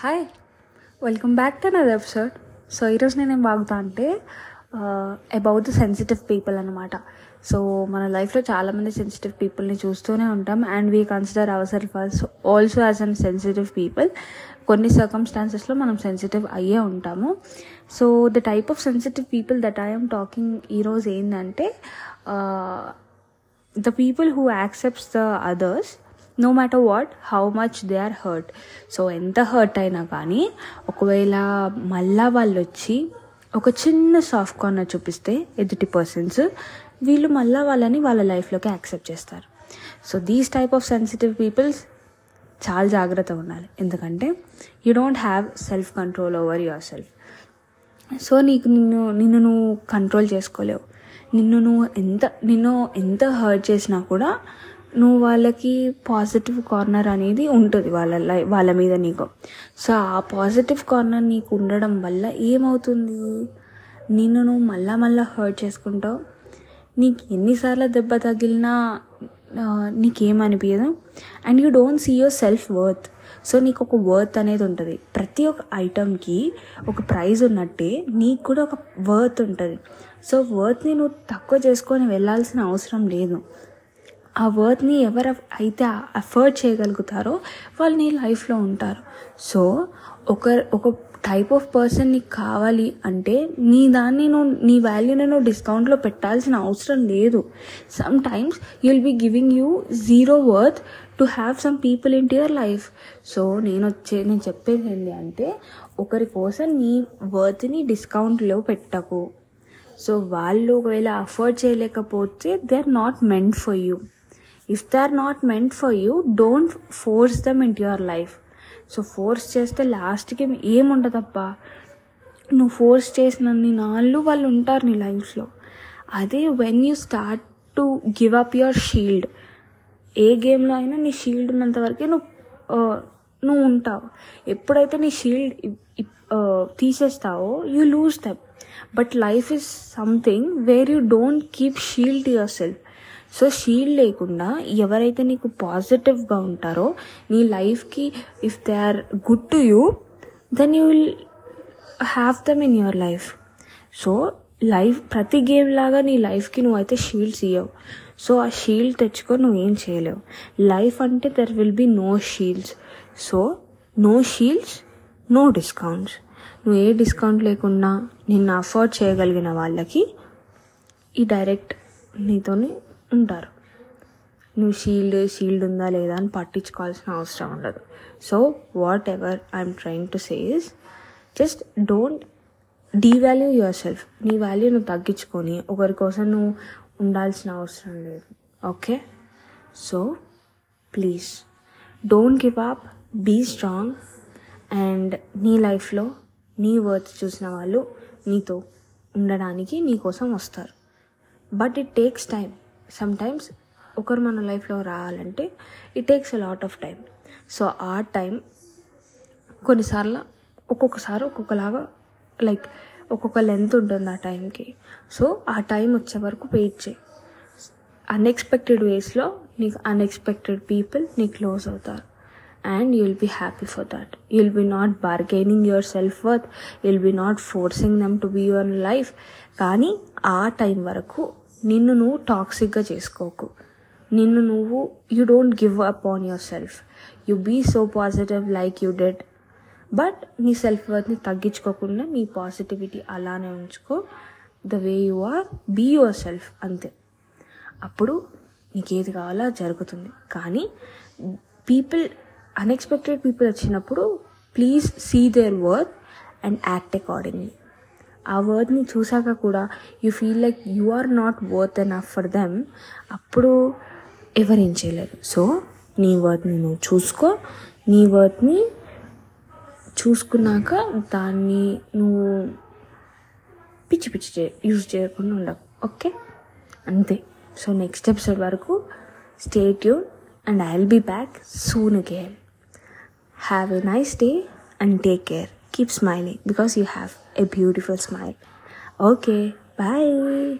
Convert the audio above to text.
Hi welcome back to another episode so ఈరోజు నేను ఏం బాగుతా అంటే అబౌట్ ద సెన్సిటివ్ పీపుల్ అనమాట సో మన లైఫ్లో చాలామంది సెన్సిటివ్ పీపుల్ని చూస్తూనే ఉంటాం. And we consider our self also as unsensitive people కొన్ని సర్కమ్స్టాన్సెస్లో మనం సెన్సిటివ్ అయ్యే ఉంటాము. So the type of sensitive people that I'm talking ఈరోజు ఏంటంటే the people who accepts the others no matter what how much they are hurt so ఎంత hurt అయినా కానీ ఒకవేళ మళ్ళా వాళ్ళు వచ్చి ఒక చిన్న సాఫ్ట్ కార్నర్ చూపిస్తే ఎదుటి పర్సన్స్ వీళ్ళు మళ్ళా వాళ్ళని వాళ్ళ లైఫ్లోకి యాక్సెప్ట్ చేస్తారు. So these type of sensitive peoples చాలా జాగ్రత్తగా ఉండాలి. ఎందుకంటే you don't have self control over your self so నీకు నిన్ను నిన్ను నువ్వు కంట్రోల్ చేసుకోలేవు. నిన్ను నువ్వు ఎంత నిన్ను ఎంత హర్ట్ చేసినా కూడా నువ్వు వాళ్ళకి పాజిటివ్ కార్నర్ అనేది ఉంటుంది వాళ్ళ వాళ్ళ మీద నీకు. సో ఆ పాజిటివ్ కార్నర్ నీకు ఉండడం వల్ల ఏమవుతుంది? నిన్ను నువ్వు మళ్ళా మళ్ళా హర్ట్ చేసుకుంటావు. నీకు ఎన్నిసార్లు దెబ్బ తగిలినా నీకేమనిపించదు and you don't see your self worth so నీకు ఒక వర్త్ అనేది ఉంటుంది. ప్రతి ఒక్క ఐటమ్కి ఒక ప్రైజ్ ఉన్నట్టే నీకు కూడా ఒక వర్త్ ఉంటుంది. సో వర్త్ని నువ్వు తక్కువ చేసుకొని వెళ్ళాల్సిన అవసరం లేదు. ఆ వర్త్ని ఎవరు అయితే అఫర్డ్ చేయగలుగుతారో వాళ్ళు నీ లైఫ్లో ఉంటారు. సో ఒక ఒక టైప్ ఆఫ్ పర్సన్ నీకు కావాలి అంటే నీ దాన్ని నువ్వు నీ వాల్యూని నువ్వు డిస్కౌంట్లో పెట్టాల్సిన అవసరం లేదు. Sometimes you'll be giving you zero worth to have some people in your life so నేను వచ్చే నేను చెప్పేది ఏంటి అంటే ఒకరి కోసం నీ వర్త్ని డిస్కౌంట్లో పెట్టకు. సో వాళ్ళు ఒకవేళ అఫోర్డ్ చేయలేకపోతే they are not meant for you if they are not meant for you don't force them in your life so force చేస్తే లాస్ట్కి ఏముండదబ్బా? నువ్వు ఫోర్స్ చేసినన్ని నాళ్ళు వాళ్ళు ఉంటారు నీ లైఫ్లో అదే when you start to give up your shield ఏ గేమ్లో అయినా నీ షీల్డ్ ఉన్నంత వరకే నువ్వు నువ్వు ఉంటావు. ఎప్పుడైతే నీ shield తీసేస్తావో you lose them but life is something where you don't keep shield yourself so shield లేకుండా ఎవరైతే నీకు పాజిటివ్గా ఉంటారో నీ లైఫ్కి if they are good to you then you will have them in your life so life ప్రతి game లాగా నీ లైఫ్కి నువ్వు అయితే షీల్డ్స్ ఇవ్వవు సో ఆ షీల్డ్ తెచ్చుకొని ఏం చేయలేవు. లైఫ్ అంటే there will be no shields so no shields no discounts నువ్వు ఏ డిస్కౌంట్ లేకుండా నిన్ను అఫోర్డ్ చేయగలిగిన వాళ్ళకి ఈ డైరెక్ట్ నీతోని ఉంటారు. నువ్వు షీల్డ్ షీల్డ్ ఉందా లేదా అని పట్టించుకోవాల్సిన అవసరం ఉండదు. So whatever I'm trying to says just don't devalue yourself నీ వాల్యూ నువ్వు తగ్గించుకొని ఒకరి కోసం నువ్వు ఉండాల్సిన అవసరం లేదు. Okay so please don't give up be strong and నీ లైఫ్లో నీ వర్త్ చూసిన వాళ్ళు నీతో ఉండడానికి నీ కోసం వస్తారు. But it takes time sometimes ఒకరు మన లైఫ్లో రావాలంటే it takes a lot of time so ఆ టైం కొన్నిసార్లు ఒక్కొక్కసారి ఒక్కొక్కలాగా లైక్ ఒక్కొక్క లెంత్ ఉంటుంది ఆ టైంకి సో ఆ టైం వచ్చే వరకు వెయిట్ చేయి. అన్ఎక్స్పెక్టెడ్ వేస్లో నీకు అన్ఎక్స్పెక్టెడ్ పీపుల్ నీ క్లోజ్ అవుతారు. And you will be happy for that you will be not bargaining your self worth you will be not forcing them to be your life కానీ ఆ time వరకు నిన్ను నువ్వు టాక్సిక్గా చేసుకోకు. నిన్ను నువ్వు you don't give up on yourself you be so positive like you dead but నీ self వర్త్ని తగ్గించుకోకుండా నీ పాజిటివిటీ అలానే ఉంచుకో. The way you are be yourself అంతే. అప్పుడు నీకు ఏది కావాలో జరుగుతుంది. కానీ పీపుల్ అన్ఎక్స్పెక్టెడ్ పీపుల్ వచ్చినప్పుడు please see their worth and act accordingly ఆ వర్డ్ని చూసాక కూడా you feel like you are not worth enough for them అప్పుడు ఎవరేం చేయలేరు. సో నీ వర్డ్ని నువ్వు చూసుకో. నీ వర్డ్ని చూసుకున్నాక దాన్ని నువ్వు పిచ్చి పిచ్చి చే యూజ్ చేయకుండా ఉండవు ఓకే అంతే. సో నెక్స్ట్ ఎపిసోడ్ వరకు stay tune and I will be back soon again have a nice day and take care keep smiling because you have a beautiful smile. Okay, bye.